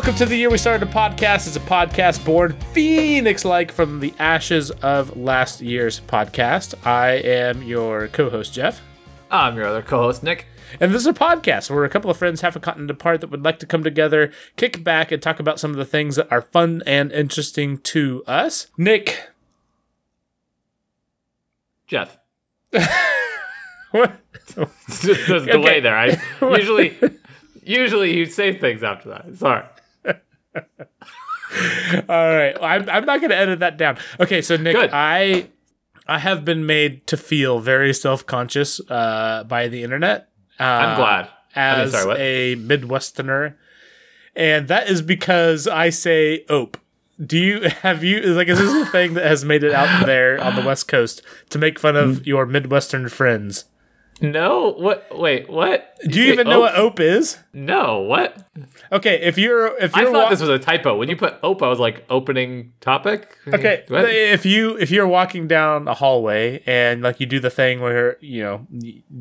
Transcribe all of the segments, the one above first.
Welcome to the year we started a podcast. It's a podcast born phoenix-like from the ashes of last year's podcast. I am your co-host Jeff, I'm your other co-host Nick. and this is a podcast where a couple of friends half a continent apart that would like to come together, kick back, and talk about some of the things that are fun and interesting to us. Nick, Jeff. what? There's a delay there. I usually usually you say things after that. Sorry. All right, I'm, I'm not going to edit that down. Okay, so Nick, Good. I I have been made to feel very self conscious uh, by the internet. Uh, I'm glad. I mean, as sorry, a Midwesterner, and that is because I say "ope." Do you have you like is this a thing that has made it out there on the West Coast to make fun Mm. of your Midwestern friends? No. What? Wait. What? Do you even know what "ope" is? No. What? Okay, if you're if I you're thought wa- this was a typo. When you put "ope," I was like opening topic. Okay, What? if you if you're walking down a hallway and like you do the thing where you know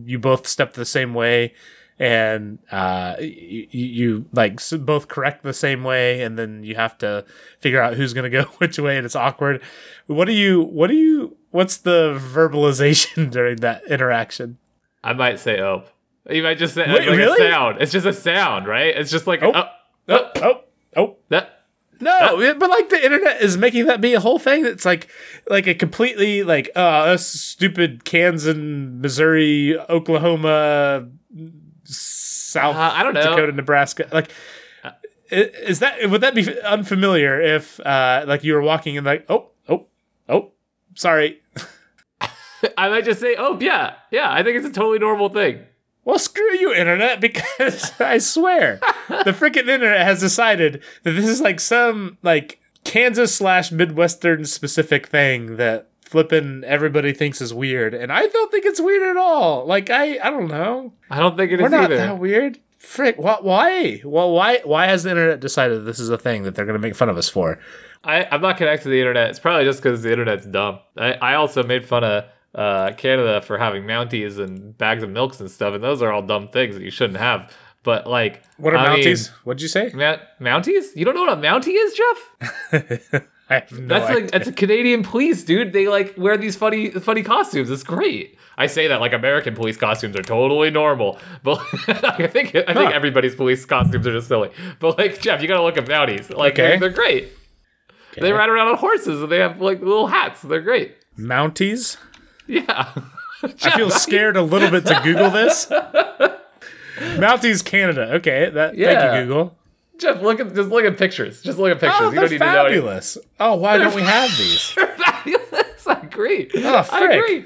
you both step the same way and uh you, you like both correct the same way and then you have to figure out who's going to go which way and it's awkward. What do you what do you what's the verbalization during that interaction? I might say "ope." You might just say Wait, like really? a sound. It's just a sound, right? It's just like Oh. oh, Oh, oh, oh. that. No, yeah, but like the internet is making that be a whole thing. That's like, like a completely like, uh, us stupid Kansas, Missouri, Oklahoma, South Uh, I don't know. Dakota, Nebraska. Like, is that would that be unfamiliar if uh, like you were walking and like, oh, oh, oh, sorry. I might just say oh, Yeah, yeah. I think it's a totally normal thing. Well, screw you, internet, because I swear the freaking internet has decided that this is like some like Kansas slash Midwestern specific thing that flipping everybody thinks is weird, and I don't think it's weird at all. Like I, I don't know, I don't think it is we're not either. that weird. Frick, why? Why? Well, why? Why has the internet decided this is a thing that they're going to make fun of us for? I, I'm not connected to the internet. It's probably just because the internet's dumb. I, I also made fun of uh, Canada for having Mounties and bags of milks and stuff, and those are all dumb things that you shouldn't have. But like, What are I mean, Mounties? What'd you say? Mount- Mounties? You don't know what a Mountie is, Jeff? I have no That's idea. like that's a Canadian police, dude. They like wear these funny funny costumes. It's great. I say that like American police costumes are totally normal, but I think I think Huh. everybody's police costumes are just silly. But like Jeff, you gotta look at Mounties. Like Okay. they're, they're great. They ride around on horses and they have like little hats. They're great. Mounties. Yeah. I feel scared a little bit to Google this. Mounties Canada. Okay, that Yeah. thank you, Google. Jeff, look at just look at pictures. Just look at pictures. Oh, you don't need to know. any- fabulous. Oh, why don't we have these? They're fabulous. I agree. Oh, I agree.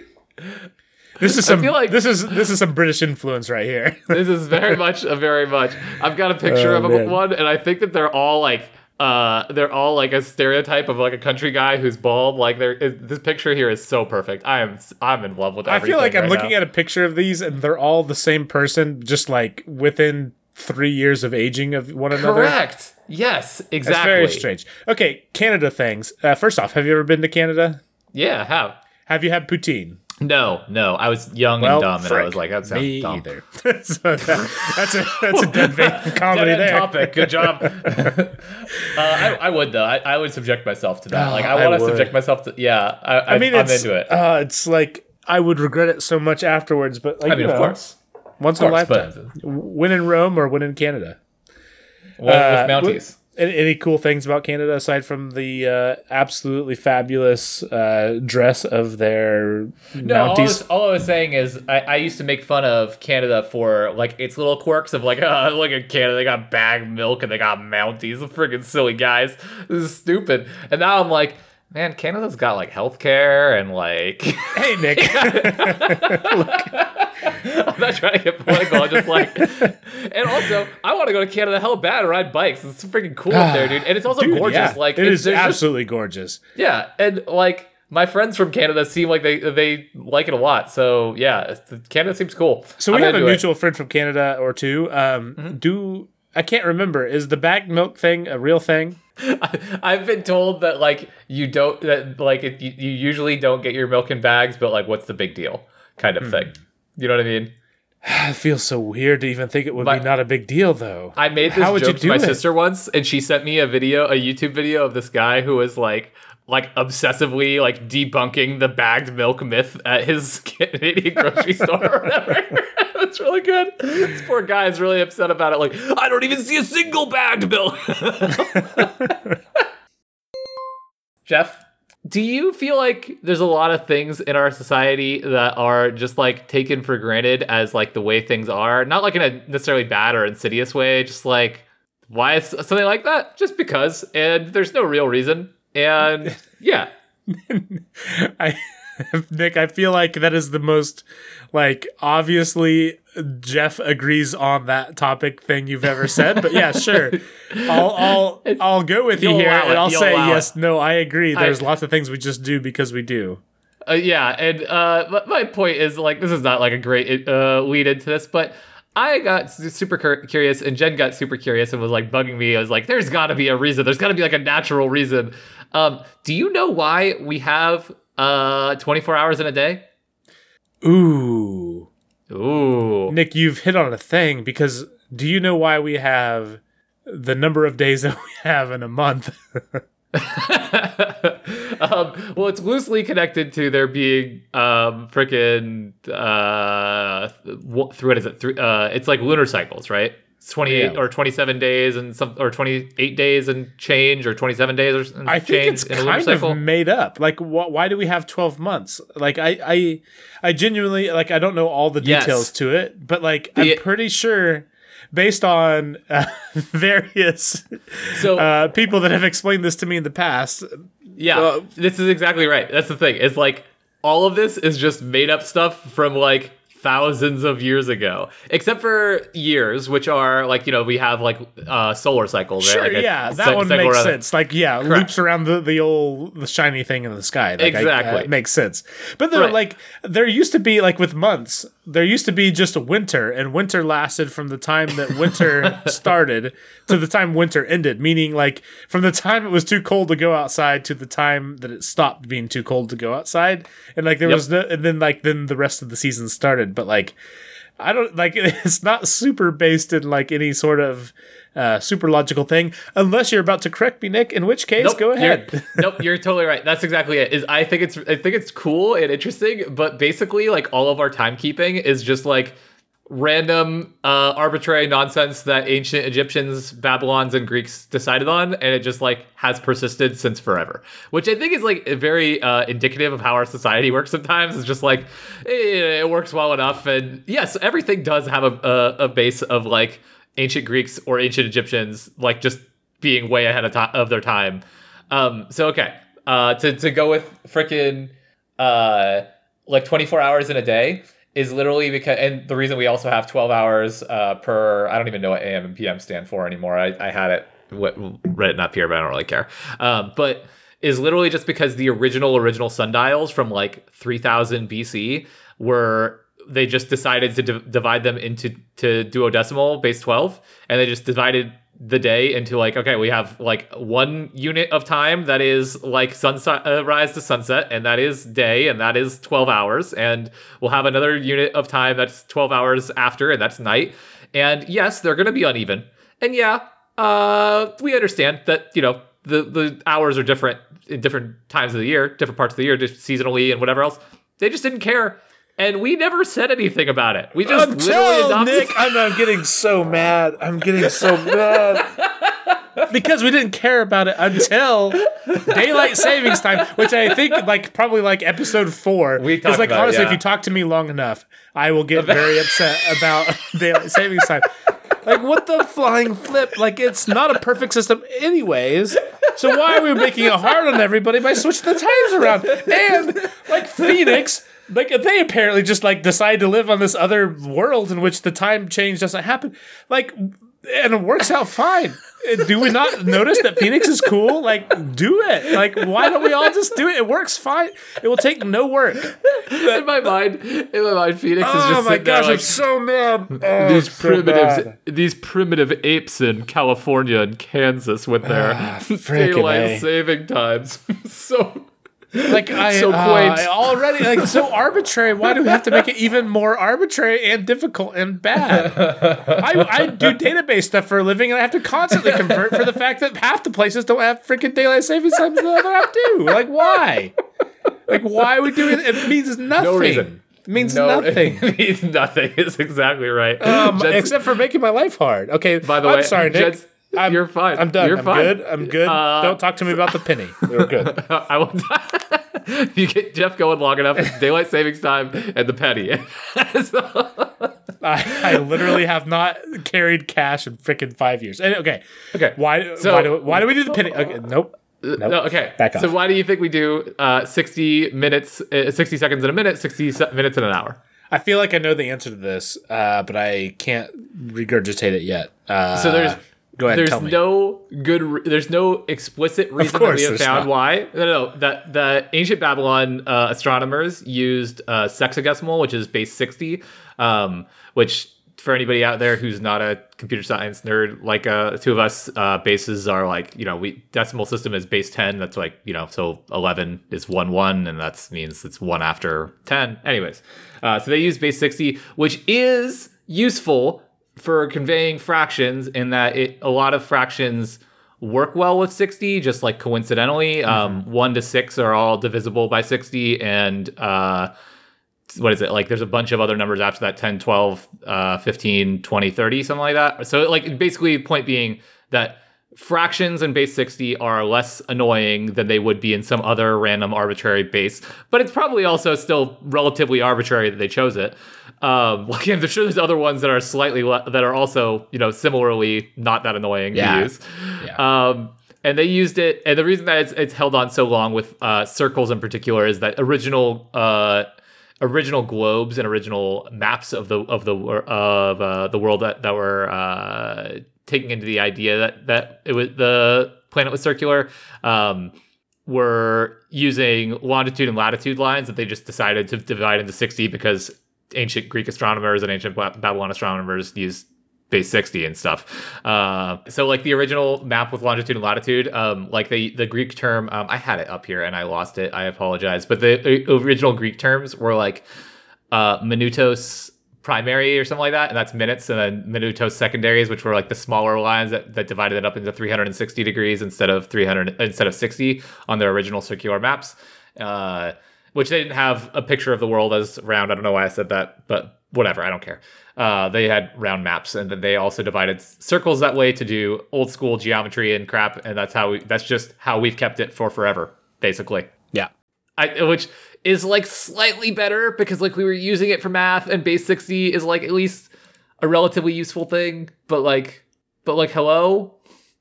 This is some. feel like- this is this is some British influence right here. This is very much a very much. I've got a picture Oh, of man. one, and I think that they're all like. Uh, they're all like a stereotype of like a country guy who's bald. Like, there, this picture here is so perfect. I am, I'm in love with. It. I feel like I'm looking now. at a picture of these, and they're all the same person, just like within three years of aging of one another. Correct. Yes, exactly. That's very strange. Okay, Canada things. Uh, first off, have you ever been to Canada? Yeah, I have. Have you had poutine? No, no. I was young Well, and dumb, and I was like, that sounds Me dumb. either. so that- that's a that's a dead vein comedy Dead there. topic. Good job. uh, I, I would though. I, I would subject myself to that. Oh, Like I I want to subject myself to. Yeah, I, I, I mean, I'm it's into it. Uh, it's like I would regret it so much afterwards, but like I mean, you of course. once in a course, but- lifetime. Win in Rome or win in Canada. Well, Uh, with Mounties. Any, any cool things about Canada aside from the uh, absolutely fabulous uh, dress of their No, all I, Mounties? was, all I was saying is I, I used to make fun of Canada for like its little quirks of like, oh, look at Canada, they got bag milk and they got Mounties, the freaking silly guys. This is stupid. And now I'm like, man, Canada's got like healthcare and like Hey, Nick. I'm not trying to get political. I'm just like, and also I want to go to Canada hell bad and ride bikes. It's freaking cool up there, dude. And it's also Dude, gorgeous. yeah, Like it's, is there's just- absolutely gorgeous. yeah, and like my friends from Canada seem like they they like it a lot. So yeah, Canada seems cool. So we have a into it. mutual friend from Canada or two. Um, Mm-hmm. Do I can't remember. Is the bag milk thing a real thing? I've been told that like you don't that like it, you, you usually don't get your milk in bags, but like what's the big deal, kind Hmm. of thing. You know what I mean? It feels so weird to even think it would be not a big deal, though. I made this How joke to my it? sister once, and she sent me a video, a YouTube video of this guy who was like, like obsessively like debunking the bagged milk myth at his Canadian grocery store or whatever. It's really good. This poor guy is really upset about it. Like, I don't even see a single bagged milk. Jeff, do you feel like there's a lot of things in our society that are just like taken for granted as like the way things are? Not like in a necessarily bad or insidious way, just like why is something like that? Just because, and there's no real reason. And yeah, I Nick, I feel like that is the most like obviously Jeff agrees on that topic thing you've ever said. But yeah, sure. I'll I'll I'll go with you here and I'll you'll say yes, it. no, I agree. There's I- lots of things we just do because we do. Uh, yeah, and uh, my- my point is like this is not like a great uh, lead into this, but I got super curious, and Jen got super curious and was like bugging me. I was like, "There's got to be a reason. There's got to be like a natural reason." Um, do you know why we have uh 24 hours in a day? Ooh. Ooh, Nick, you've hit on a thing because do you know why we have the number of days that we have in a month? um, well, it's loosely connected to there being um freaking uh what, through what is it? Three, uh, it's like lunar cycles, right? It's 28 Yeah. or 27 days and some or 28 days and change or 27 days or I think change it's in a lunar kind of made up. Like, wh- why do we have twelve months? Like, I, I, I genuinely like. I don't know all the Yes. details to it, but like, The- I'm pretty sure, based on uh, various so uh, people that have explained this to me in the past, yeah, uh, this is exactly right. That's the thing. It's like all of this is just made up stuff from like thousands of years ago, except for years, which are like you know we have like uh solar cycles. sure, right? Like yeah, that cy- one makes around- sense. Like, yeah, loops around the the old the shiny thing in the sky. Like, I- Exactly. makes sense. But then, Right. like, there used to be like with months, there used to be just a winter, and winter lasted from the time that winter started to the time winter ended. Meaning, like, from the time it was too cold to go outside to the time that it stopped being too cold to go outside, and like there Yep. was no, and then like then the rest of the season started. But like. I don't like it's not super based in like any sort of uh, super logical thing, unless you're about to correct me, Nick. In which case, Nope, go you're- ahead. nope, you're totally right. That's exactly it. Is I think it's I think it's cool and interesting, but basically like all of our timekeeping is just like random uh arbitrary nonsense that ancient Egyptians, Babylons and Greeks decided on and it just like has persisted since forever. Which I think is like very uh indicative of how our society works sometimes. It's just like eh, it works well enough and yes, everything does have a a, a base of like ancient Greeks or ancient Egyptians like just being way ahead of, ti of their time. Um, so okay, uh, to to go with freaking uh, like 24 hours in a day is literally because, and the reason we also have 12 hours uh, per. I don't even know what AM and PM stand for anymore. I, I had it what, written up here, but I don't really care. Um, but is literally just because the original original sundials from like 3000 BC were they just decided to div- divide them into to duodecimal base 12 and they just divided the day into like okay we have like one unit of time that is like sunset uh, rise to sunset and that is day and that is 12 hours and we'll have another unit of time that's 12 hours after and that's night. And yes they're going to be uneven. And yeah uh we understand that you know the the hours are different in different times of the year different parts of the year just seasonally and whatever else. They just didn't care and we never said anything about it we just literally Until adopted Nick, I'm, I'm getting so mad. I'm getting so mad because we didn't care about it until daylight savings time, which I think like probably like episode four. We because talked like about it, honestly, if you talk to me long enough, I will get very upset about daylight savings time. Like what the flying flip? Like it's not a perfect system, anyways. So why are we making it hard on everybody by switching the times around? And like Phoenix, like they apparently just like decide to live on this other world in which the time change doesn't happen. Like, and it works out fine. Uh, do we not notice that Phoenix is cool? Like, do it. Like, why don't we all just do it? It works fine. It will take no work. in my mind, in my mind, Phoenix is Oh just my sitting there gosh, I'm so mad. Oh, these so primitives, bad. these primitive apes in California and Kansas with their ah, frickin' daylight A. saving times. so, Like I So uh, quaint. already like so arbitrary. Why do we have to make it even more arbitrary and difficult and bad? I, I do database stuff for a living, and I have to constantly convert for the fact that half the places don't have freaking daylight savings times, and the other half do. Like why? Like why are we doing it? It means nothing. No reason. It means No, nothing. it means nothing. It's exactly right. Um, except for making my life hard. Okay. by the I'm way, sorry, Nick. Jen's- I'm, you're fine. I'm done. You're I'm fine. good. I'm good. Uh, Don't talk to me about the penny. We're good. I will. Not, you get Jeff going long enough. It's daylight savings time and the penny. So- I, I literally have not carried cash in freaking five years. And, okay. okay. Why? So- why do? Why do we do the penny? Okay. Nope. Nope. No, okay. Back So why do you think we do uh, 60 minutes, uh, 60 seconds in a minute, 60 se- minutes in an hour? I feel like I know the answer to this, uh, but I can't regurgitate it yet. Uh, So there's go ahead. there's no good re- there's no explicit reason that we have found not. why no no no that the ancient babylon uh, astronomers used uh, sexagesimal which is base 60 um, which for anybody out there who's not a computer science nerd like uh, the two of us uh, bases are like you know we decimal system is base 10 that's like you know so 11 is 1 1 and that means it's 1 after 10 anyways uh, so they use base 60 which is useful for conveying fractions in that it a lot of fractions work well with 60 just like coincidentally. Um, 1 to 6 are all divisible by 60 and uh, what is it? Like there's a bunch of other numbers after that 10 12 uh, 15 20 30 something like that. So like basically point being that fractions in base 60 are less annoying than they would be in some other random arbitrary base but it's probably also still relatively arbitrary that they chose it um like i'm sure there's other ones that are slightly le- that are also you know similarly not that annoying Yeah. to use Yeah. um, and they used it, and the reason that it's, it's held on so long with uh, circles in particular is that original uh, original globes and original maps of the of the of uh, the world that that were uh, taking into the idea that that it was the planet was circular. Um, were using longitude and latitude lines that they just decided to divide into 60 because ancient Greek astronomers and ancient Babylon astronomers used base 60 and stuff. Uh, so like the original map with longitude and latitude, um, like the, the Greek term, um, I had it up here and I lost it. I apologize. But the uh, original Greek terms were like uh, minutos primary or something like that, and that's minutes, and then minutos secondaries, which were like the smaller lines that, that divided it up into 360 degrees instead of 300 instead of 60 on their original circular maps. Uh, which they didn't have a picture of the world as round. I don't know why I said that, but whatever. I don't care. Uh, they had round maps, and then they also divided circles that way to do old school geometry and crap. And that's how we. That's just how we've kept it for forever, basically. yeah. I, which is like slightly better because like we were using it for math and base 60 is like at least a relatively useful thing but like but like hello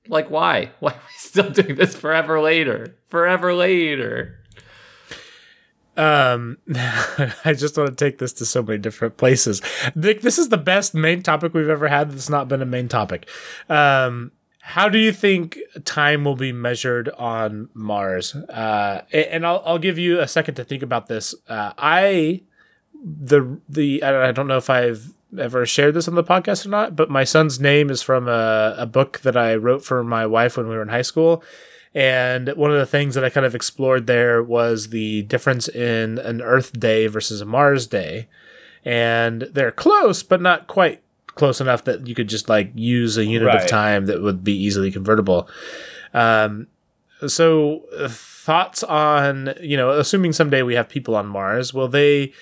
like why why are we still doing this forever later forever later Um, I just want to take this to so many different places. Nick, this is the best main topic we've ever had that's not been a main topic. Um, how do you think time will be measured on Mars? Uh, and I'll, I'll give you a second to think about this. Uh, I, the, the, I don't know if I've ever shared this on the podcast or not, but my son's name is from a, a book that I wrote for my wife when we were in high school. And one of the things that I kind of explored there was the difference in an Earth day versus a Mars day. And they're close, but not quite close enough that you could just like use a unit of time that would be easily convertible. Um, so, uh, thoughts on, you know, assuming someday we have people on Mars, will they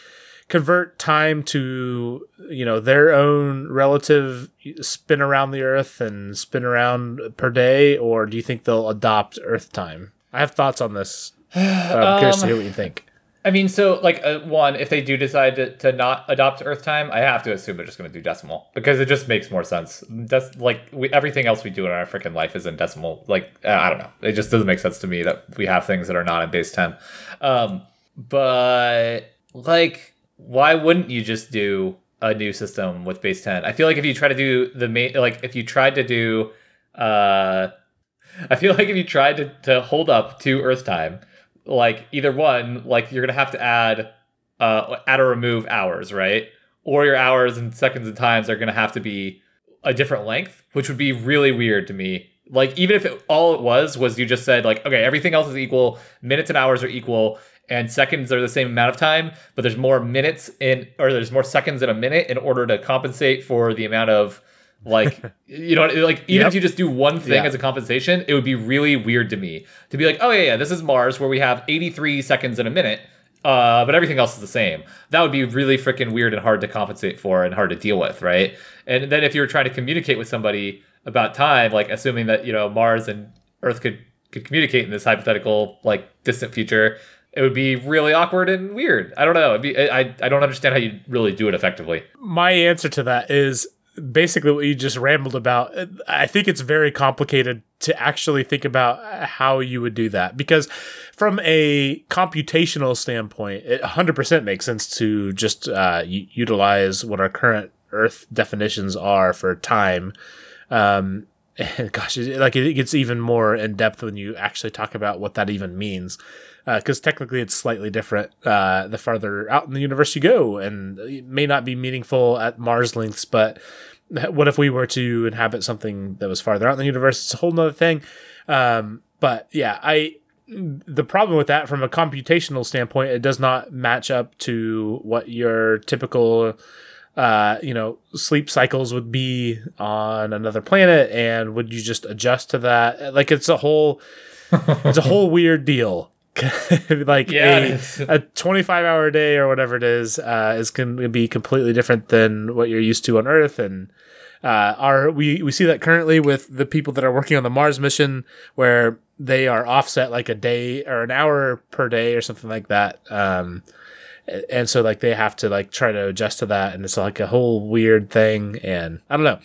convert time to, you know, their own relative spin around the Earth and spin around per day, or do you think they'll adopt Earth time? I have thoughts on this. I'm curious to Um, hear what you think. i mean so like uh, one if they do decide to, to not adopt earth time i have to assume they're just going to do decimal because it just makes more sense that's like we, everything else we do in our freaking life is in decimal like uh, i don't know it just doesn't make sense to me that we have things that are not in base 10 um but like why wouldn't you just do a new system with base 10 i feel like if you try to do the main like if you tried to do uh i feel like if you tried to, to hold up to earth time like either one like you're gonna have to add uh add or remove hours right? Or your hours and seconds and times are gonna have to be a different length which would be really weird to me. Like even if it, all it was was you just said like, okay, everything else is equal, minutes and hours are equal, and seconds are the same amount of time, but there's more minutes in or there's more seconds in a minute in order to compensate for the amount of like you know like even Yep. if you just do one thing Yeah. as a compensation, it would be really weird to me to be like, oh yeah, yeah, this is Mars where we have 83 seconds in a minute. Uh, but everything else is the same. That would be really freaking weird and hard to compensate for and hard to deal with, right? And then if you were trying to communicate with somebody about time, like assuming that you know Mars and Earth could could communicate in this hypothetical like distant future, it would be really awkward and weird. I don't know. Be, I I don't understand how you really do it effectively. my answer to that is basically what you just rambled about. I think it's very complicated to actually think about how you would do that because from a computational standpoint, it 100% makes sense to just uh, utilize what our current Earth definitions are for time. Um, gosh, like it gets even more in depth when you actually talk about what that even means because technically it's slightly different uh, the farther out in the universe you go, and it may not be meaningful at Mars lengths. But what if we were to inhabit something that was farther out in the universe? It's a whole nother thing. Um, but yeah, I the problem with that from a computational standpoint, it does not match up to what your typical uh, you know, sleep cycles would be on another planet, and would you just adjust to that? Like it's a whole, it's a whole weird deal. like Yeah, a, a 25 hour day or whatever it is uh, is going to be completely different than what you're used to on Earth, and uh, are we we see that currently with the people that are working on the Mars mission, where they are offset like a day or an hour per day or something like that. Um, and so like they have to like try to adjust to that. And it's like a whole weird thing. And i don't know.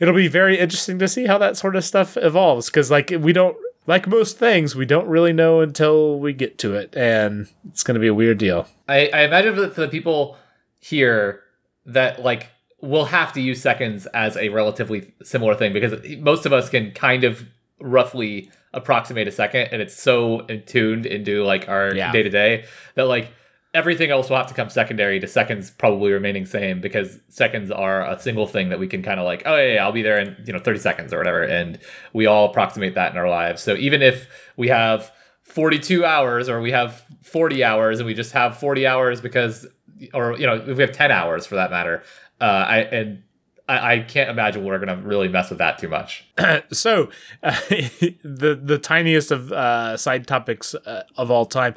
It'll be very interesting to see how that sort of stuff evolves because like we don't like most things we don't really know until we get to it and it's going to be a weird deal. I, I imagine that for the people here that like will have to use seconds as a relatively similar thing because most of us can kind of roughly approximate a second and it's so tuned into like our day to day that like everything else will have to come secondary to seconds probably remaining same because seconds are a single thing that we can kind of like oh yeah, yeah I'll be there in you know 30 seconds or whatever and we all approximate that in our lives. So even if we have 42 hours or we have 40 hours and we just have 40 hours because or you know if we have 10 hours for that matter uh i and i, can't imagine we're gonna really mess with that too much. So uh, the the tiniest of uh, side topics uh, of all time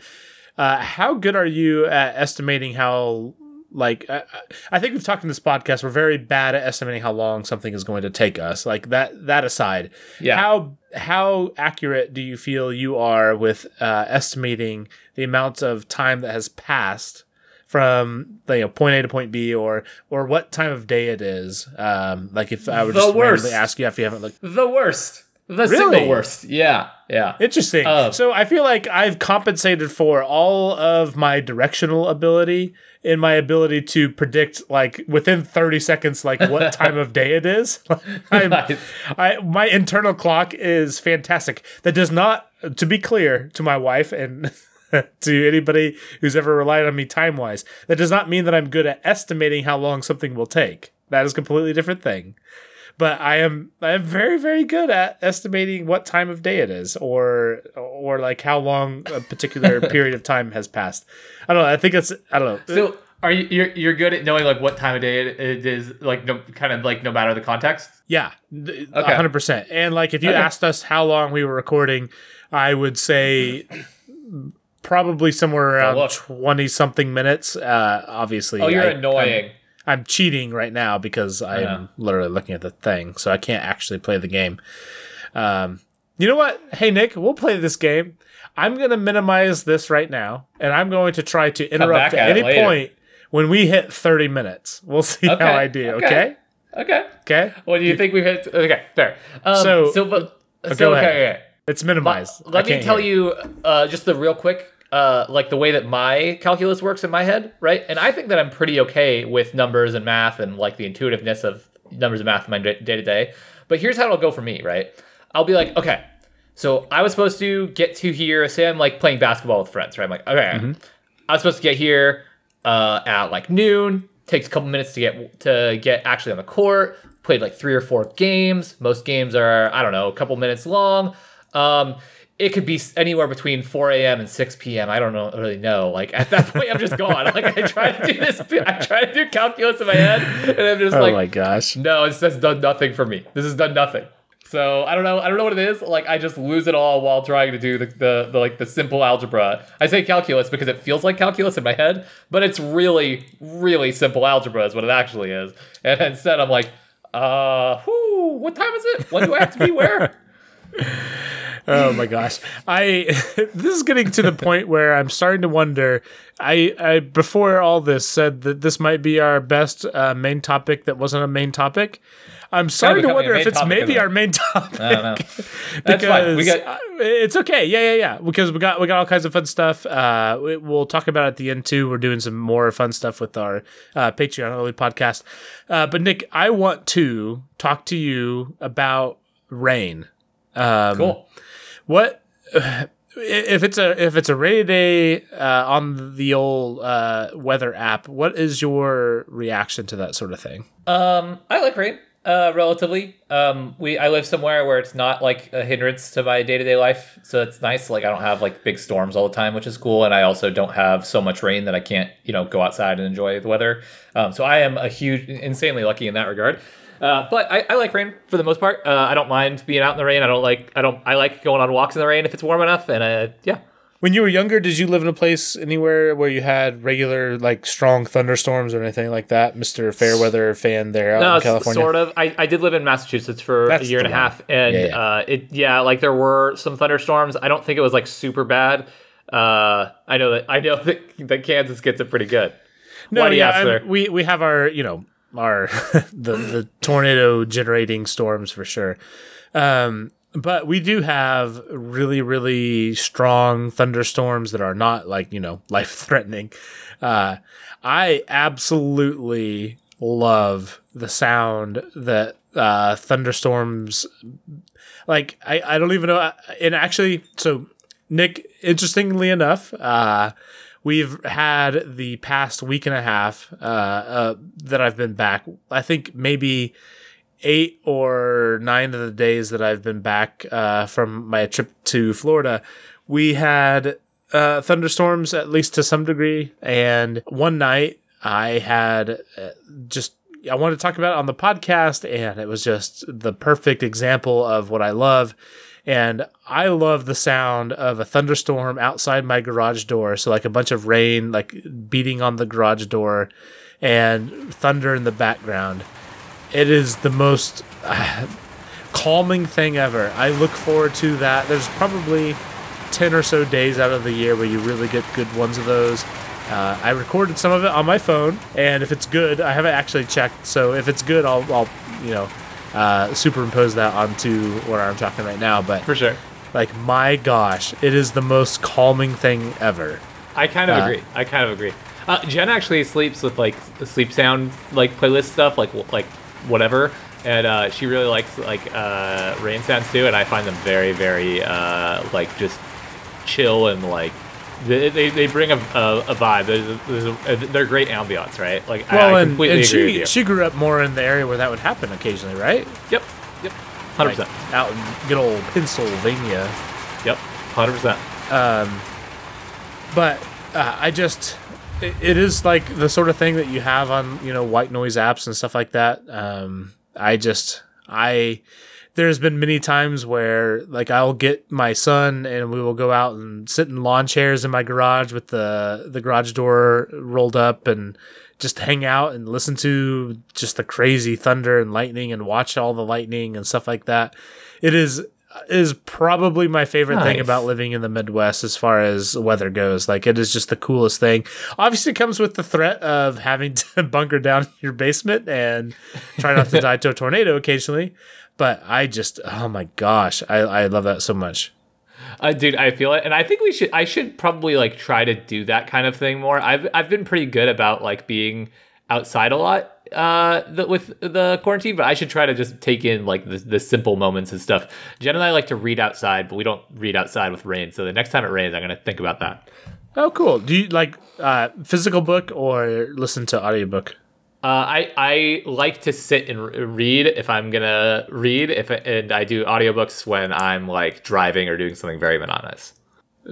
uh, how good are you at estimating how like uh, i think we've talked in this podcast we're very bad at estimating how long something is going to take us like that that aside Yeah. how how accurate do you feel you are with uh, estimating the amount of time that has passed from you know point A to point B or or what time of day it is um like if I would The just worst. randomly ask you if you haven't looked the worst the Really? single worst yeah yeah Interesting. Oh. so I feel like I've compensated for all of my directional ability in my ability to predict like within 30 seconds like what time of day it is. Nice. I my internal clock is fantastic. That does not to be clear to my wife and to anybody who's ever relied on me time wise, that does not mean that I'm good at estimating how long something will take. That is a completely different thing but I am I am very very good at estimating what time of day it is, or or like how long a particular period of time has passed. I don't know. I think it's I don't know. so are you you're, you're good at knowing like what time of day it, it is like no kind of like no matter the context yeah, a hundred percent. And like if you Okay. asked us how long we were recording, I would say probably somewhere around twenty something minutes. Uh, obviously, oh you're I- annoying I'm, I'm cheating right now because I'm know. literally looking at the thing, so I can't actually play the game. Um, you know what? Hey Nick, we'll play this game. I'm gonna minimize this right now, and I'm going to try to interrupt at at any point when we hit 30 minutes. We'll see Okay, how I do. okay. Okay. okay Okay. what do you think we've hit okay there. um, So- so but go so ahead. okay, okay. It's minimized. I Let me tell you uh, just the real quick, uh, like the way that my calculus works in my head, right? And I think that I'm pretty okay with numbers and math and like the intuitiveness of numbers and math in my day to day. But here's how it'll go for me, right? I'll be like, okay, so I was supposed to get to here. Say I'm like playing basketball with friends, right? I'm like, okay, Mm-hmm. I was supposed to get here uh, at like noon. Takes a couple minutes to get to get actually on the court. played like three or four games. Most games are, I don't know, a couple minutes long. Um, it could be anywhere between 4 a.m. and 6 p.m. I don't know, really know. Like at that point, I'm just gone. Like I try to do this, I try to do calculus in my head, and I'm just Oh like, my gosh. no, this has done nothing for me. This has done nothing. So I don't know. I don't know what it is. Like I just lose it all while trying to do the, the, the like the simple algebra. I say calculus because it feels like calculus in my head, but it's really really simple algebra is what it actually is. And instead, I'm like, uh, whoo, what time is it? When do I have to be where? Oh my gosh. I this is getting to the point where I'm starting to wonder. I, I before all this said that this might be our best uh, main topic that wasn't a main topic. I'm starting to wonder if it's maybe our main topic. I don't know. That's fine. We got it's okay. Yeah, yeah, yeah. Because we got we got all kinds of fun stuff. Uh, we, we'll talk about it at the end too. We're doing some more fun stuff with our uh, Patreon only podcast. Uh, but Nick, I want to talk to you about rain. Um, cool. What if it's a if it's a rainy day uh, on the old uh, weather app? What is your reaction to that sort of thing? Um, I like rain. Uh, relatively. Um, we I live somewhere where it's not like a hindrance to my day to day life, so it's nice. Like I don't have like big storms all the time, which is cool, and I also don't have so much rain that I can't you know go outside and enjoy the weather. Um, so I am a huge, insanely lucky in that regard. Uh, but I, I like rain for the most part. Uh, I don't mind being out in the rain. I don't like I don't I like going on walks in the rain if it's warm enough. And uh, yeah, When you were younger, did you live in a place anywhere where you had regular like strong thunderstorms or anything like that, Mister Fairweather fan there out No, in California? sort of. I, I did live in Massachusetts for That's a year and the a half, and Yeah, yeah. Uh, it yeah, like there were some thunderstorms. I don't think it was like super bad. Uh, I know that I know that, that Kansas gets it pretty good. No, Why do you yeah, we we have our you know our the the tornado generating storms for sure. Um, but we do have really really strong thunderstorms that are not like you know life threatening. Uh, I absolutely love the sound that uh, thunderstorms like I, I don't even know and actually so nick interestingly enough uh we've had the past week and a half uh, uh that i've been back i think maybe eight or nine of the days that i've been back uh from my trip to florida we had uh thunderstorms at least to some degree and one night i had uh, just I wanted to talk about it on the podcast, and it was just the perfect example of what I love. And I love the sound of a thunderstorm outside my garage door. So, like a bunch of rain, like beating on the garage door, and thunder in the background. It is the most uh, calming thing ever. I look forward to that. There's probably 10 or so days out of the year where you really get good ones of those. Uh, I recorded some of it on my phone, and if it's good, I haven't actually checked. So if it's good, I'll, I'll you know, uh, superimpose that onto what I'm talking right now. But For sure. like, my gosh, it is the most calming thing ever. I kind of Uh, agree. I kind of agree. Uh, Jen actually sleeps with like sleep sound like playlist stuff, like like whatever, and uh, she really likes like uh, rain sounds too. And I find them very, very uh, like just chill and like they, they, they bring a, a, a vibe. There's a, there's a, they're great ambiance, right? Like Well, I, I and, completely and agree with she you. she grew up more in the area where that would happen occasionally, right? yep, yep, hundred Like, percent. out in good old Pennsylvania. Yep, hundred percent. Um, but uh, I just it, it is like the sort of thing that you have on you know white noise apps and stuff like that. Um, I just I there's been many times where like I'll get my son and we will go out and sit in lawn chairs in my garage with the the garage door rolled up and just hang out and listen to just the crazy thunder and lightning and watch all the lightning and stuff like that. It is is probably my favorite thing about living in the Midwest as far as weather goes. Like it is just the coolest thing. Obviously, it comes with the threat of having to bunker down in your basement and try not to die to a tornado occasionally. But I just, oh my gosh, I, I love that so much. Uh, dude, I feel it, and I think we should. I should probably like try to do that kind of thing more. I've I've been pretty good about like being outside a lot uh the, with the quarantine, but I should try to just take in like the, the simple moments and stuff. Jen and I like to read outside, but we don't read outside with rain. So the next time it rains, I'm gonna think about that. Oh, cool. Do you like uh, physical book or listen to audiobook? Uh, I I like to sit and read if I'm gonna read if and I do audiobooks when I'm like driving or doing something very monotonous.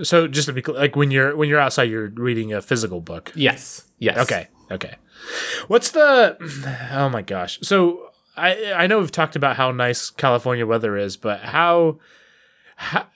So just to be clear, like when you're when you're outside, you're reading a physical book. Yes. Yes. Okay. Okay. What's the? Oh my gosh. So I I know we've talked about how nice California weather is, but how, how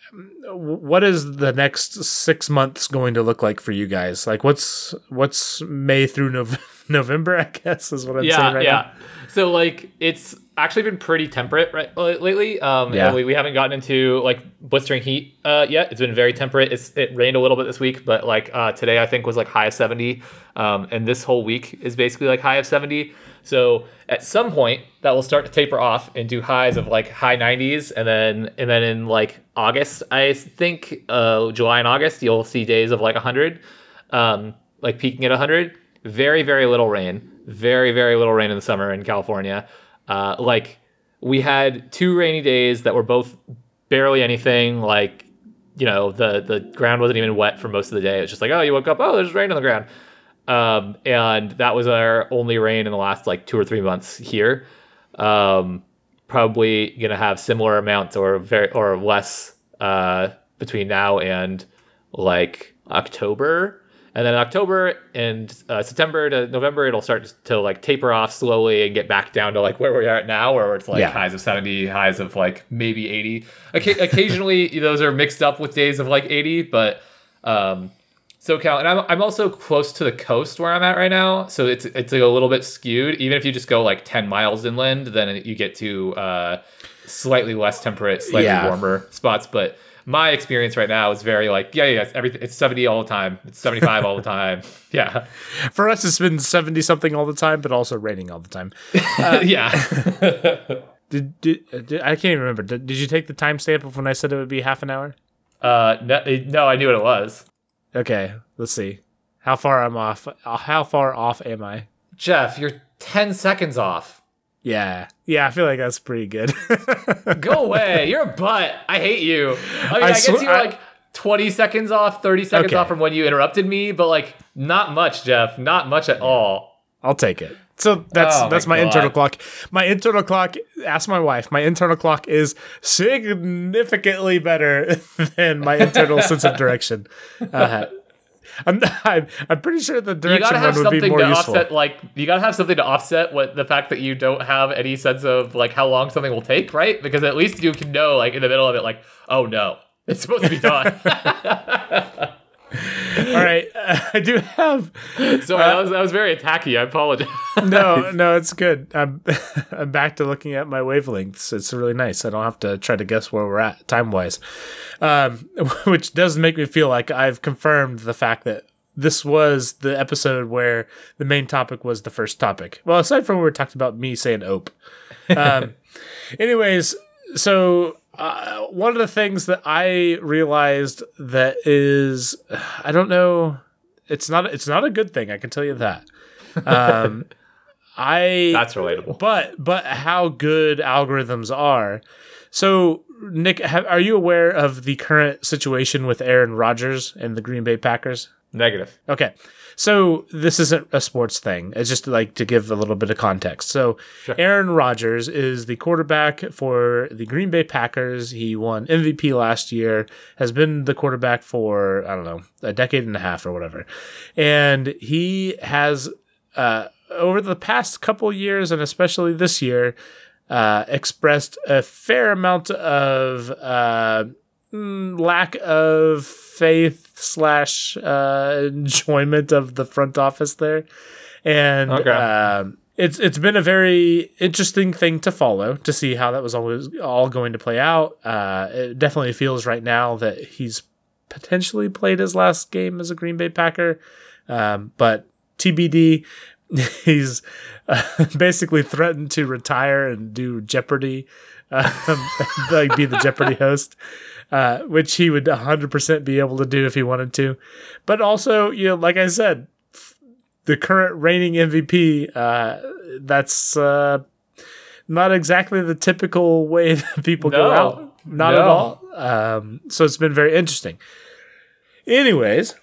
what is the next six months going to look like for you guys? Like what's what's May through Nov- November? I guess is what I'm yeah, saying right yeah. now. So like it's actually been pretty temperate right uh, lately. Um, Yeah. we, we haven't gotten into like blistering heat uh, yet. It's been very temperate. It's it rained a little bit this week, but like uh, today I think was like high of seventy, um, and this whole week is basically like high of seventy. So at some point that will start to taper off and do highs of like high nineties, and then and then in like August, I think uh, July and August you'll see days of like hundred, um, like peaking at hundred. Very very little rain. Very very little rain in the summer in California. Uh, like we had two rainy days that were both barely anything. Like you know the the ground wasn't even wet for most of the day. It's just like oh you woke up oh there's rain on the ground. Um, and that was our only rain in the last like two or three months here. Um, probably gonna have similar amounts or very or less uh, between now and like October. And then October and uh, September to November, it'll start to like taper off slowly and get back down to like where we are at now, where it's like Yeah. highs of 70, highs of like maybe 80. Occa- occasionally, those are mixed up with days of like 80, but um, SoCal, and I'm, I'm also close to the coast where I'm at right now, so it's it's like a little bit skewed. Even if you just go like 10 miles inland, then you get to uh, slightly less temperate, slightly Yeah. warmer spots. But my experience right now is very like yeah yeah everything it's 70 all the time, it's 75 all the time, yeah For us, it's been seventy something all the time, but also raining all the time. yeah. Did, did, uh, did I can't even remember? Did, did you take the timestamp of when I said it would be half an hour? uh, no, no, I knew what it was. Okay, let's see. How far I'm off? uh, How far off am I? Jeff, you're 10 seconds off. Yeah, yeah. I feel like that's pretty good. Go away. You're a butt. I hate you. I mean, I I, guess you're I- like 20 seconds off, 30 seconds Okay. off from when you interrupted me, but like not much, Jeff. Not much at all. I'll take it. So that's Oh my that's my God. internal clock. My internal clock. Ask my wife. My internal clock is significantly better than my internal sense of direction. Uh, I'm, I'm I'm pretty sure the You direction gotta have would be something more to useful. offset, like you gotta have something to offset what the fact that you don't have any sense of like how long something will take, right? Because at least you can know, like in the middle of it, like, oh no, it's supposed to be done. All right, I do have so that was that was very attacky. I apologize. no, no, it's good. I'm I'm back to looking at my wavelengths. It's really nice. I don't have to try to guess where we're at time wise, um, which does make me feel like I've confirmed the fact that this was the episode where the main topic was the first topic. Well, aside from where we talked about me saying "ope." Um, anyways, so uh, one of the things that I realized that is, I don't know, it's not it's not a good thing. I can tell you that. Um, I That's relatable. but but how good algorithms are. So Nick, have, are you aware of the current situation with Aaron Rodgers and the Green Bay Packers? Negative. Okay. So this isn't a sports thing. It's just like to give a little bit of context. So Aaron Rodgers is the quarterback for the Green Bay Packers. He won MVP last year, has been the quarterback for, I don't know, a decade and a half or whatever. And he has uh, over the past couple years and especially this year uh, expressed a fair amount of uh, mm, lack of faith slash uh, enjoyment of the front office there, and Okay. um, it's it's been a very interesting thing to follow to see how that was always all going to play out. Uh, it definitely feels right now that he's potentially played his last game as a Green Bay Packer, um, but TBD. He's uh, basically threatened to retire and do Jeopardy, um, like be the Jeopardy host, uh, which he would 100% be able to do if he wanted to. But also, you know, like I said, f- the current reigning MVP, uh, that's uh, not exactly the typical way that people go out. Not at all. Um, so it's been very interesting. Anyways,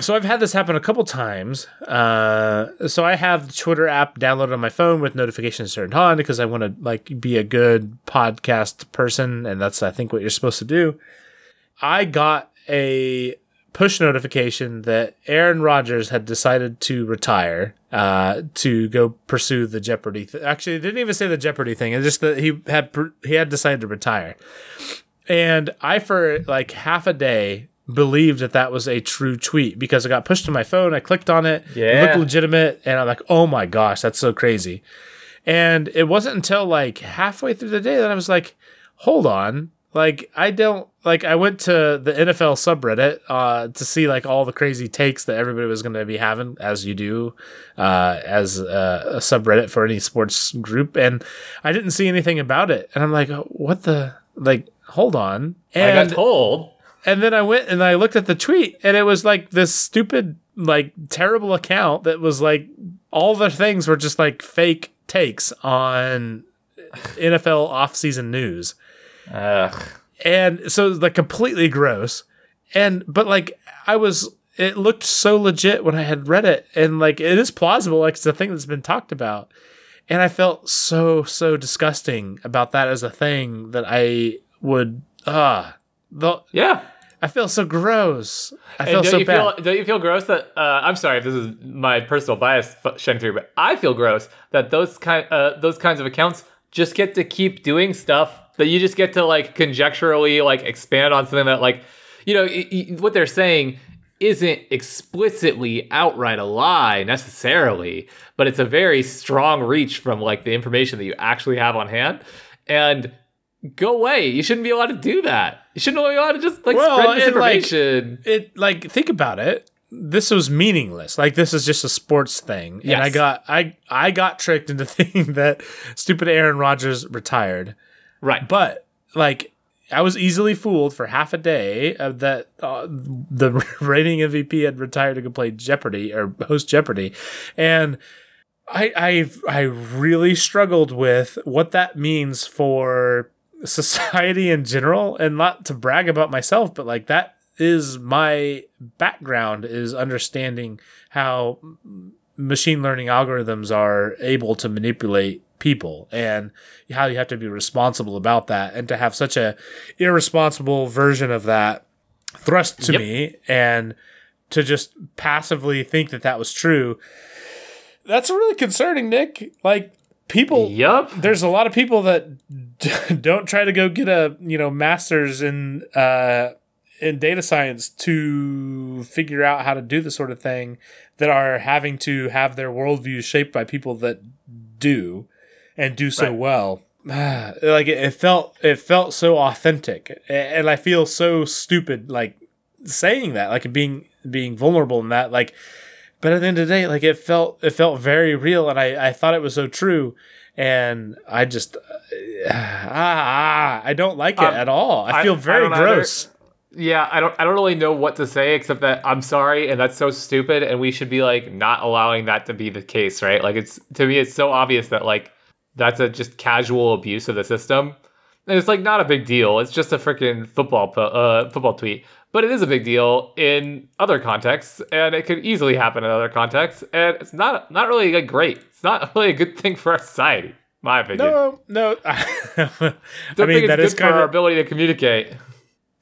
so I've had this happen a couple times. Uh, so I have the Twitter app downloaded on my phone with notifications turned on because I want to like be a good podcast person, and that's I think what you're supposed to do. I got a push notification that Aaron Rodgers had decided to retire uh, to go pursue the Jeopardy. Th- Actually, it didn't even say the Jeopardy thing. It's just that he had he had decided to retire, and I for like half a day believed that that was a true tweet because it got pushed to my phone. I clicked on it. It Yeah. looked legitimate, and I'm like, oh my gosh, that's so crazy. And it wasn't until like halfway through the day that I was like, hold on. Like I don't like I went to the NFL subreddit uh to see like all the crazy takes that everybody was going to be having as you do uh as a, a subreddit for any sports group and I didn't see anything about it and I'm like what the like hold on and I got told. And then I went and I looked at the tweet, and it was like this stupid, like terrible account that was like all the things were just like fake takes on NFL offseason news. Ugh. And so like completely gross. And but like I was it looked so legit when I had read it. And like it is plausible, like it's a thing that's been talked about. And I felt so, so disgusting about that as a thing that I would ah the Yeah. I feel so gross. I feel don't so you bad. feel don't you feel gross that uh, I'm sorry if this is my personal bias shining through, but I feel gross that those kind uh, those kinds of accounts just get to keep doing stuff that you just get to like conjecturally like expand on something that like you know y- y- what they're saying isn't explicitly outright a lie necessarily, but it's a very strong reach from like the information that you actually have on hand and. Go away! You shouldn't be allowed to do that. You shouldn't be allowed to just like Well, spread and, like, misinformation. it like think about it. This was meaningless. Like this is just a sports thing. And I got I I got tricked into thinking that stupid Aaron Rodgers retired. right. But like I was easily fooled for half a day of that uh, the reigning MVP had retired to go play Jeopardy or host Jeopardy, and I I I really struggled with what that means for society in general, and not to brag about myself, but like that is my background is understanding how machine learning algorithms are able to manipulate people and how you have to be responsible about that and to have such a irresponsible version of that thrust to Yep. me and to just passively think that that was true that's really concerning nick like people Yup. there's a lot of people that don't try to go get a you know master's in uh in data science to figure out how to do this sort of thing that are having to have their worldview shaped by people that do and do so Right. well. Like it, it felt it felt so authentic. And i feel so stupid like saying that like being being vulnerable in that like but at the end of the day like it felt it felt very real and i i thought it was so true. And i just ah, i don't like it Um, at all i I- feel very either. gross Yeah, I don't I don't really know what to say except that I'm sorry and that's so stupid and we should be like not allowing that to be the case, right? Like it's to me it's so obvious that like that's a just casual abuse of the system. And it's like not a big deal. It's just a freaking football uh, football tweet. But it is a big deal in other contexts and it could easily happen in other contexts and it's not not really like great. It's not really a good thing for our society, my opinion. no no i mean that is good for our of ability to communicate.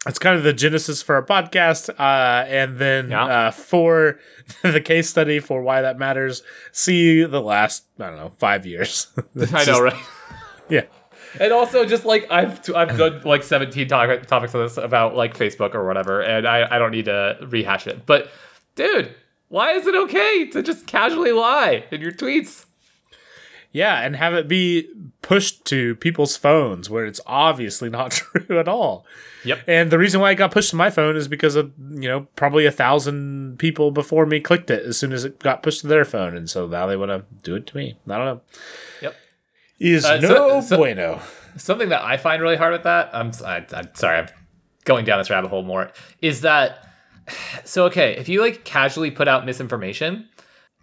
it's kind of the genesis for our podcast uh, and then Yeah. uh, for the case study for why that matters see the last i don't know five years I know, just- right? yeah And also, just like I've I've done like seventeen to- topics on this about like Facebook or whatever, and I I don't need to rehash it. But dude, why is it okay to just casually lie in your tweets? Yeah and have it be pushed to people's phones where it's obviously not true at all Yep. and the reason why it got pushed to my phone is because of you know probably a thousand people before me clicked it as soon as it got pushed to their phone and so now they want to do it to me i don't know Yep. is Uh, no so- bueno Something that I find really hard with that, I'm, I, am sorry, I'm going down this rabbit hole more, is that so okay, if you like casually put out misinformation,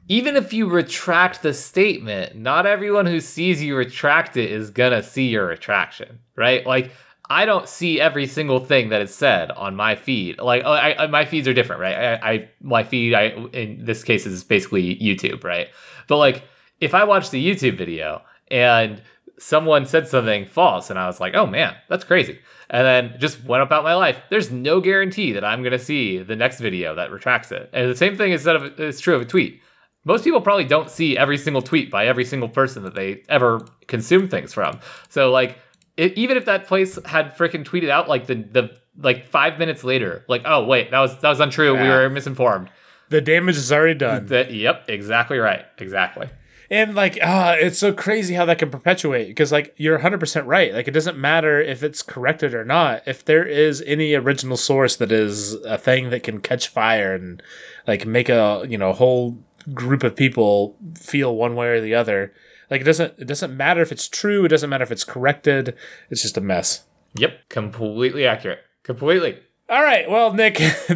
even if you retract the statement, not everyone who sees you retract it is gonna see your retraction, right? Like I don't see every single thing that is said on my feed. Like, oh, I, I, my feeds are different, right? I, I, my feed, I in this case is basically YouTube, right? But like, if I watch the YouTube video and someone said something false, and I was like, oh man, that's crazy, and then just went about my life. There's no guarantee that I'm gonna see the next video that retracts it. And the same thing is, of, is true of a tweet. Most people probably don't see every single tweet by every single person that they ever consume things from. So like it, even if that place had freaking tweeted out like the the like five minutes later, like oh wait that was that was untrue, yeah. we were misinformed. The damage is already done. The, yep, exactly right, exactly. And like, uh, it's so crazy how that can perpetuate because like you're 100% right. Like it doesn't matter if it's corrected or not. If there is any original source that is a thing that can catch fire and like make a, you know, whole group of people feel one way or the other, like it doesn't it doesn't matter if it's true, it doesn't matter if it's corrected. It's just a mess. Yep, completely accurate. Completely. All right. Well, Nick,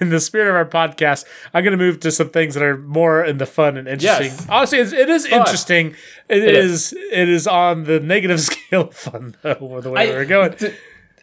in the spirit of our podcast, I'm going to move to some things that are more in the fun and interesting. Yes. Honestly, it's, it is interesting. it, it is, is, It is on the negative scale of fun, though, the way I, we're going. T-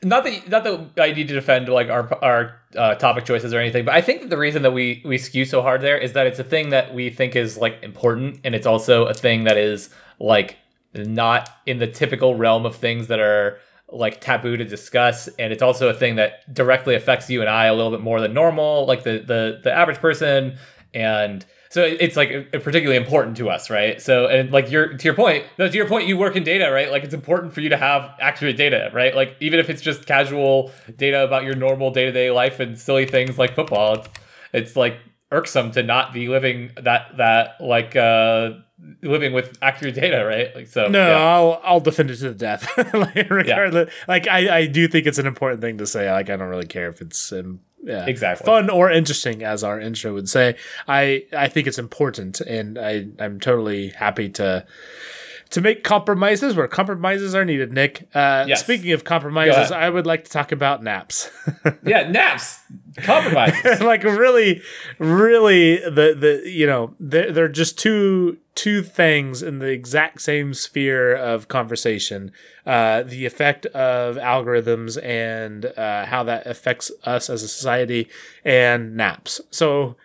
not that not that I need to defend like our our uh, topic choices or anything, but I think that the reason that we we skew so hard there is that it's a thing that we think is like important, and it's also a thing that is like not in the typical realm of things that are like taboo to discuss and it's also a thing that directly affects you and I a little bit more than normal like the the the average person and so it's like particularly important to us right so and like your to your point no to your point you work in data right like it's important for you to have accurate data right like even if it's just casual data about your normal day-to-day life and silly things like football it's, it's like irksome to not be living that that like uh living with accurate data, right? Like so. No, yeah. I'll I'll defend it to the death. like, regardless, yeah. like I I do think it's an important thing to say. Like I don't really care if it's um, yeah, exactly fun or interesting, as our intro would say. I I think it's important, and I I'm totally happy to to make compromises where compromises are needed. Nick, uh, yes. speaking of compromises, I would like to talk about naps. yeah, naps, compromises. like really, really, the the you know they're they're just two two things in the exact same sphere of conversation: uh, the effect of algorithms and uh, how that affects us as a society, and naps. So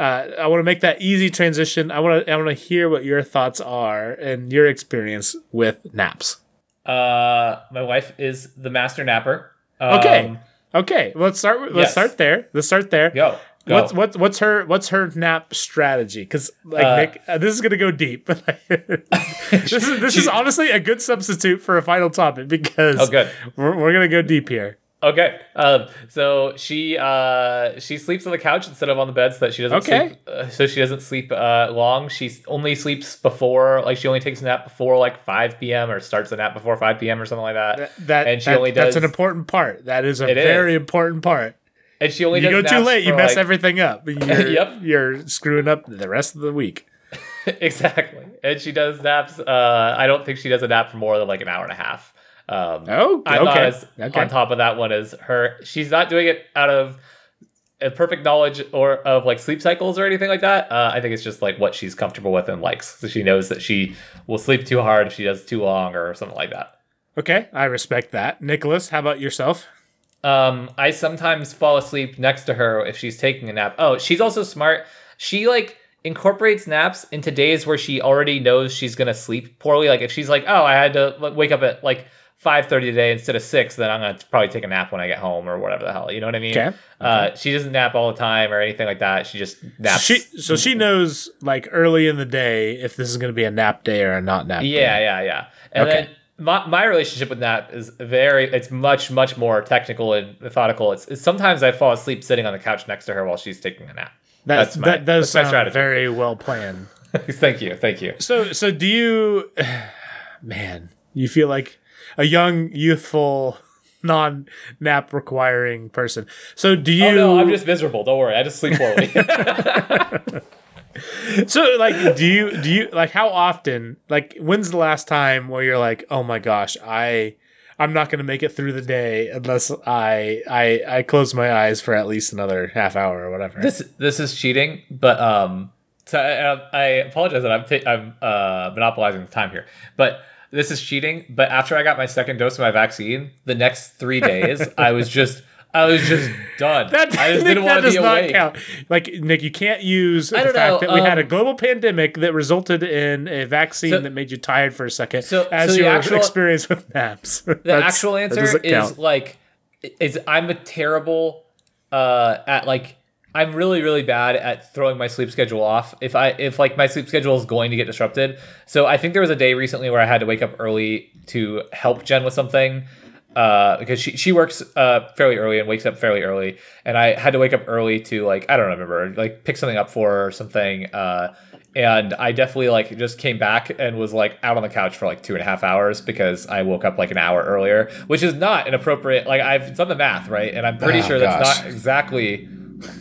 uh, I want to make that easy transition. I want to I want to hear what your thoughts are and your experience with naps. Uh, my wife is the master napper. Um, okay. Okay. Let's start. Let's yes. start there. Let's start there. Go. Go. What's what's what's her what's her nap strategy? Because like uh, Nick, uh, this is gonna go deep. this is this is honestly a good substitute for a final topic because oh, good. We're, we're gonna go deep here. Okay. Um, so she uh, she sleeps on the couch instead of on the bed, so that she doesn't okay. sleep. Uh, so she doesn't sleep uh, long. She only sleeps before, like she only takes a nap before like five p.m. or starts a nap before five p.m. or something like that. That, that and she that, only does. That's an important part. That is a very is. important part. And she only does. you go too late, you mess like, everything up. You're, yep, you're screwing up the rest of the week. exactly. And she does naps. Uh, I don't think she does a nap for more than like an hour and a half. Um, oh, I'm okay. As, okay. On top of that one is her. She's not doing it out of a perfect knowledge or of like sleep cycles or anything like that. Uh, I think it's just like what she's comfortable with and likes. So she knows that she will sleep too hard if she does too long or something like that. Okay, I respect that. Nicholas, how about yourself? Um, I sometimes fall asleep next to her if she's taking a nap. Oh, she's also smart. She like incorporates naps into days where she already knows she's gonna sleep poorly. Like if she's like, oh, I had to wake up at like five thirty today instead of six, then I'm gonna probably take a nap when I get home or whatever the hell. You know what I mean? Okay. okay. Uh, she doesn't nap all the time or anything like that. She just naps. She, so she knows like early in the day if this is gonna be a nap day or a not nap. Yeah, day. yeah, yeah. And okay. then my, my relationship with nap is very it's much much more technical and methodical. It's, it's sometimes I fall asleep sitting on the couch next to her while she's taking a nap. That's, that's my, that does that's sound very well planned. thank you, thank you. So so do you, man? You feel like a young, youthful, non nap requiring person. So do you? Oh no, I'm just miserable. Don't worry, I just sleep poorly. so like, do you do you like how often? Like, when's the last time where you're like, oh my gosh, I. I'm not going to make it through the day unless I I I close my eyes for at least another half hour or whatever. This this is cheating, but um, so I, I apologize that I'm ta- I'm uh monopolizing the time here, but this is cheating, but after I got my second dose of my vaccine, the next three days I was just I was just done. That, I just Nick, didn't want to be not awake. count. Like Nick, you can't use the don't fact know, that we had a um, global pandemic that resulted in a vaccine So- that made you tired for a second, So- as so the your actual- experience with naps. The actual answer is like is I'm a terrible uh at like I'm really really bad at throwing my sleep schedule off if I if like my sleep schedule is going to get disrupted. So I think there was a day recently where I had to wake up early to help Jen with something uh because she she works uh fairly early and wakes up fairly early and I had to wake up early to like I don't remember like pick something up for her or something uh and I definitely like just came back and was like out on the couch for like two and a half hours because I woke up like an hour earlier, which is not an appropriate. Like I've done the math right, and I'm pretty Oh, sure that's gosh. not exactly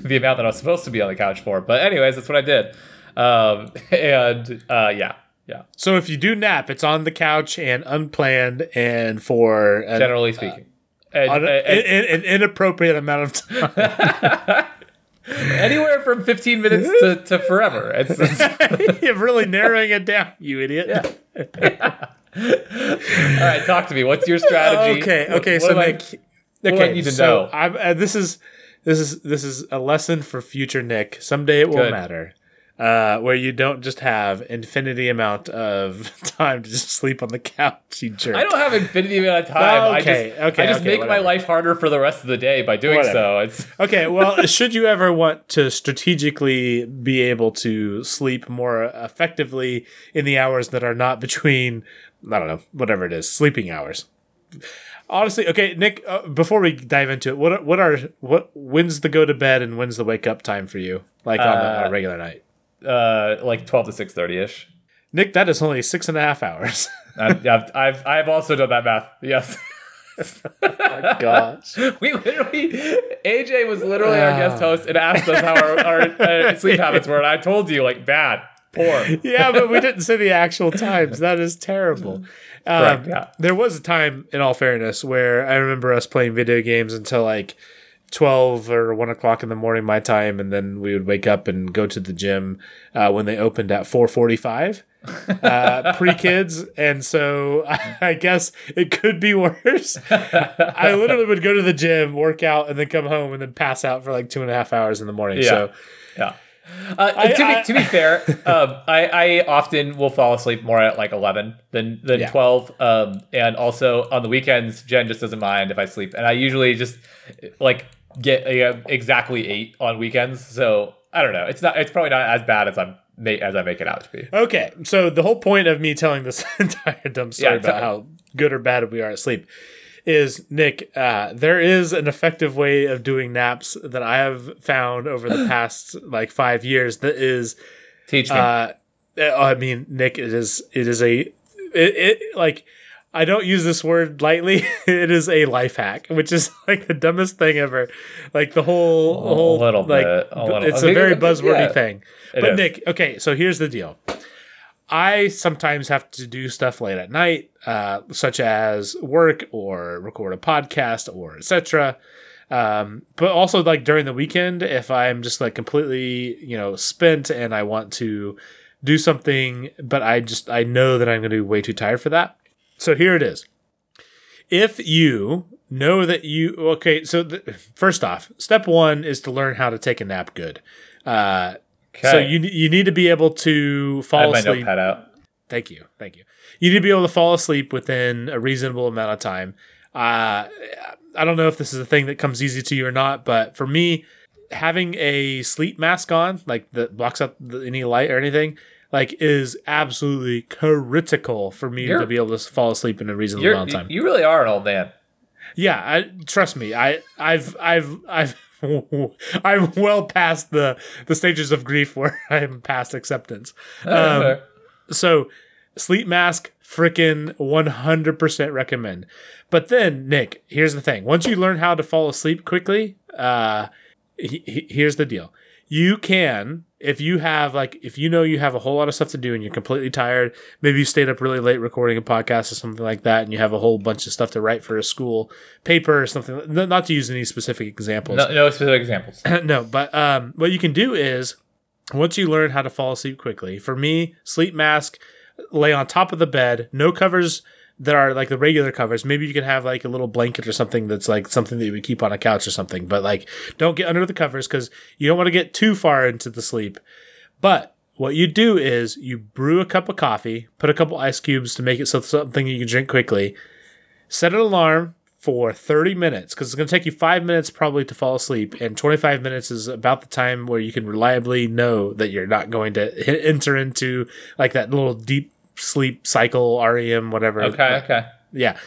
the amount that I was supposed to be on the couch for. But anyways, that's what I did, um, and uh, yeah, yeah. So if you do nap, it's on the couch and unplanned and for an, Generally speaking, and, an, an- an inappropriate amount of time. anywhere from 15 minutes to, to forever. It's, it's- You're really narrowing it down, you idiot. all right. Talk to me. What's your strategy? Okay, okay. what so I- Nick, what okay, I need to so know? Uh, this is this is this is a lesson for future Nick. Someday it will Good. matter. Uh, where you don't just have infinity amount of time to just sleep on the couch, you jerk. I don't have infinity amount of time. I Okay, just, okay, I just okay, make my life harder for the rest of the day by doing Whatever. so. It's Okay, well, should you ever want to strategically be able to sleep more effectively in the hours that are not between, I don't know, whatever it is, sleeping hours? Honestly, okay, Nick. Uh, before we dive into it, what what are what when's the go to bed and when's the wake up time for you? Like on, a, a Uh, regular night, uh, like twelve to six thirty ish. Nick. That is only six and a half hours. I've, I've I've I've also done that math. Yes. My Gosh. we literally AJ was literally our guest host and asked us how our, our uh, sleep habits were, and I told you like bad, poor. yeah, but we didn't say the actual times. That is terrible. Correct, Um, yeah. There was a time, in all fairness, where I remember us playing video games until like 12 or 1 o'clock in the morning my time, and then we would wake up and go to the gym uh, when they opened at 445 uh, pre-kids and so I guess it could be worse i literally would go to the gym work out and then come home and then pass out for like two and a half hours in the morning Yeah. so Yeah. Uh, I- to, I- be, to be fair, um, I, I often will fall asleep more at like 11 than, than Yeah. 12. Um, and also on the weekends, Jen just doesn't mind if I sleep. And I usually just like get uh, exactly eight on weekends. So I don't know. It's not, it's probably not as bad as I'm, as I make it out to be. Okay, so the whole point of me telling this entire dumb story Yeah, about how good or bad we are at sleep is Nick. Uh, there is an effective way of doing naps that I have found over the past like five years. That is, Teach me. uh, I mean, Nick, it is it is a it, it like. I don't use this word lightly. it is a life hack, which is like the dumbest thing ever. Like the whole, A whole little like bit, a little- it's a very buzzwordy yeah. thing. But. Nick, okay, so here's the deal. I sometimes have to do stuff late at night, uh, such as work or record a podcast or etc. Um, but also like during the weekend, if I'm just like completely, you know, spent and I want to do something, but I just I know that I'm going to be way too tired for that. So here it is. If you know that you okay, so the, first off, step one is to learn how to take a nap good. Uh, so you you need to be able to I fall have asleep. Thank you, thank you. You need to be able to fall asleep within a reasonable amount of time. Uh, I don't know if this is a thing that comes easy to you or not, but for me, having a sleep mask on, like that blocks out the, any light or anything, like is absolutely critical for me to You're- be able to fall asleep in a reasonable amount of time. you really are an old man. Yeah, I, trust me. I, I've, I've, I've, I'm well past the the stages of grief where I'm past acceptance. Um, so, sleep mask, frickin' 100% recommend. But then, Nick, here's the thing: once you learn how to fall asleep quickly, uh, he, he- here's the deal. You can, if you have like, if you know you have a whole lot of stuff to do and you're completely tired, maybe you stayed up really late recording a podcast or something like that, and you have a whole bunch of stuff to write for a school paper or something. Not to use any specific examples, no, no specific examples. no, but um, what you can do is once you learn how to fall asleep quickly, for me, sleep mask, lay on top of the bed, no covers that are like the regular covers. Maybe you can have like a little blanket or something that's like something that you would keep on a couch or something, but like don't get under the covers because you don't want to get too far into the sleep. But what you do is you brew a cup of coffee, put a couple ice cubes to make it so something you can drink quickly, set an alarm for 30 minutes because it's going to take you five minutes probably to fall asleep and 25 minutes is about the time where you can reliably know that you're not going to enter into like that little deep sleep cycle rem whatever Okay, okay. yeah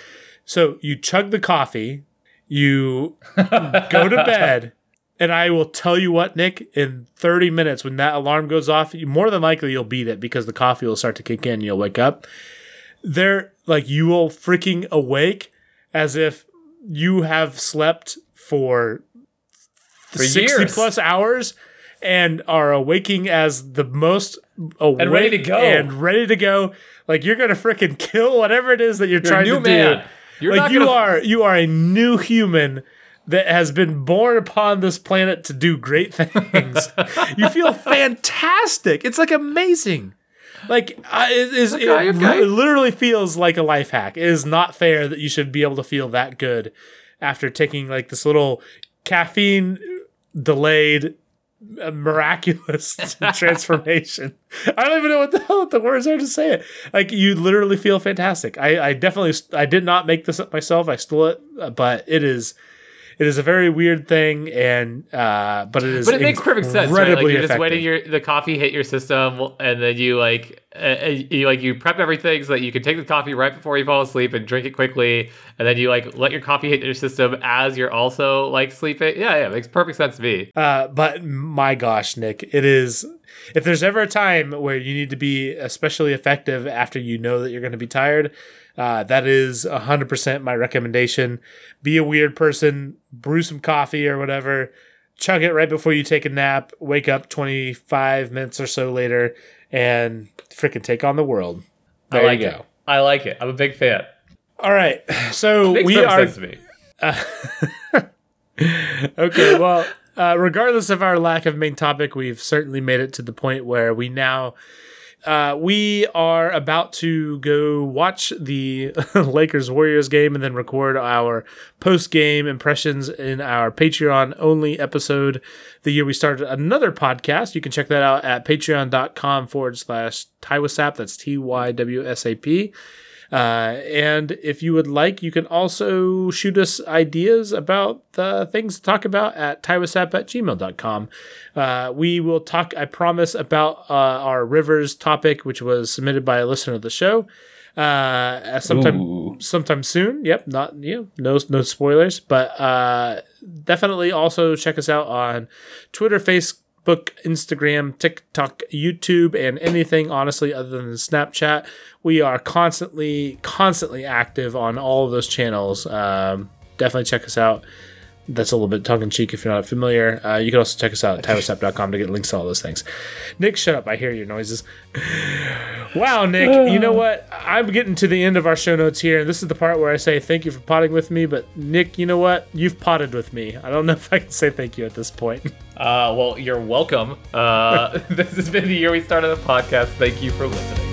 so you chug the coffee you go to bed and i will tell you what nick in 30 minutes when that alarm goes off you, more than likely you'll beat it because the coffee will start to kick in you'll wake up there like you will freaking awake as if you have slept for, For 60 years. plus hours and are awaking as the most awake ready to go. and ready to go like you're gonna freaking kill whatever it is that you're, You're trying to man. do You're like not you gonna- are you are a new human that has been born upon this planet to do great things you feel fantastic it's like amazing like uh, it is it Okay, okay. li- literally feels like a life hack it is not fair that you should be able to feel that good after taking like this little caffeine delayed uh, miraculous transformation. I don't even know what the hell the words are to say it. Like you literally feel fantastic. I i definitely i did not make this up myself. I stole it uh, but it is it is a very weird thing and uh but it is But it makes perfect sense, right? Like you're just waiting your the coffee hit your system, and then you like uh, uh, you like you prep everything so that you can take the coffee right before you fall asleep and drink it quickly, and then you like let your coffee hit your system as you're also like sleeping. Yeah, yeah, makes perfect sense to me. Uh, but my gosh, Nick, it is. If there's ever a time where you need to be especially effective after you know that you're going to be tired, uh, that is 100% my recommendation. Be a weird person, brew some coffee or whatever, chug it right before you take a nap, wake up 25 minutes or so later, and freaking take on the world. There I like you it. I like it. I'm a big fan. All right. So we are me. okay, well, uh, regardless of our lack of main topic, we've certainly made it to the point where we now uh, we are about to go watch the Lakers Warriors game and then record our post game impressions in our Patreon only episode. The year we started another podcast, you can check that out at patreon.com forward slash Tywasap. That's T Y W S A P. Uh, and if you would like, you can also shoot us ideas about the things to talk about at tywasap at gmail.com. Uh, we will talk, I promise, about uh, our rivers topic, which was submitted by a listener of the show. Uh, sometime, Ooh. sometime soon. Yep, not you know, no no spoilers, but uh, definitely also check us out on Twitter, Facebook, Instagram, TikTok, YouTube, and anything honestly other than Snapchat. We are constantly constantly active on all of those channels. Um, definitely check us out. That's a little bit tongue in cheek if you're not familiar. Uh, you can also check us out at tywasap.com to get links to all those things. Nick, shut up. I hear your noises. Wow, Nick, you know what? I'm getting to the end of our show notes here, and this is the part where I say thank you for potting with me. But Nick, you know what? You've potted with me. I don't know if I can say thank you at this point. Uh, well, you're welcome. Uh, this has been the year we started the podcast. Thank you for listening.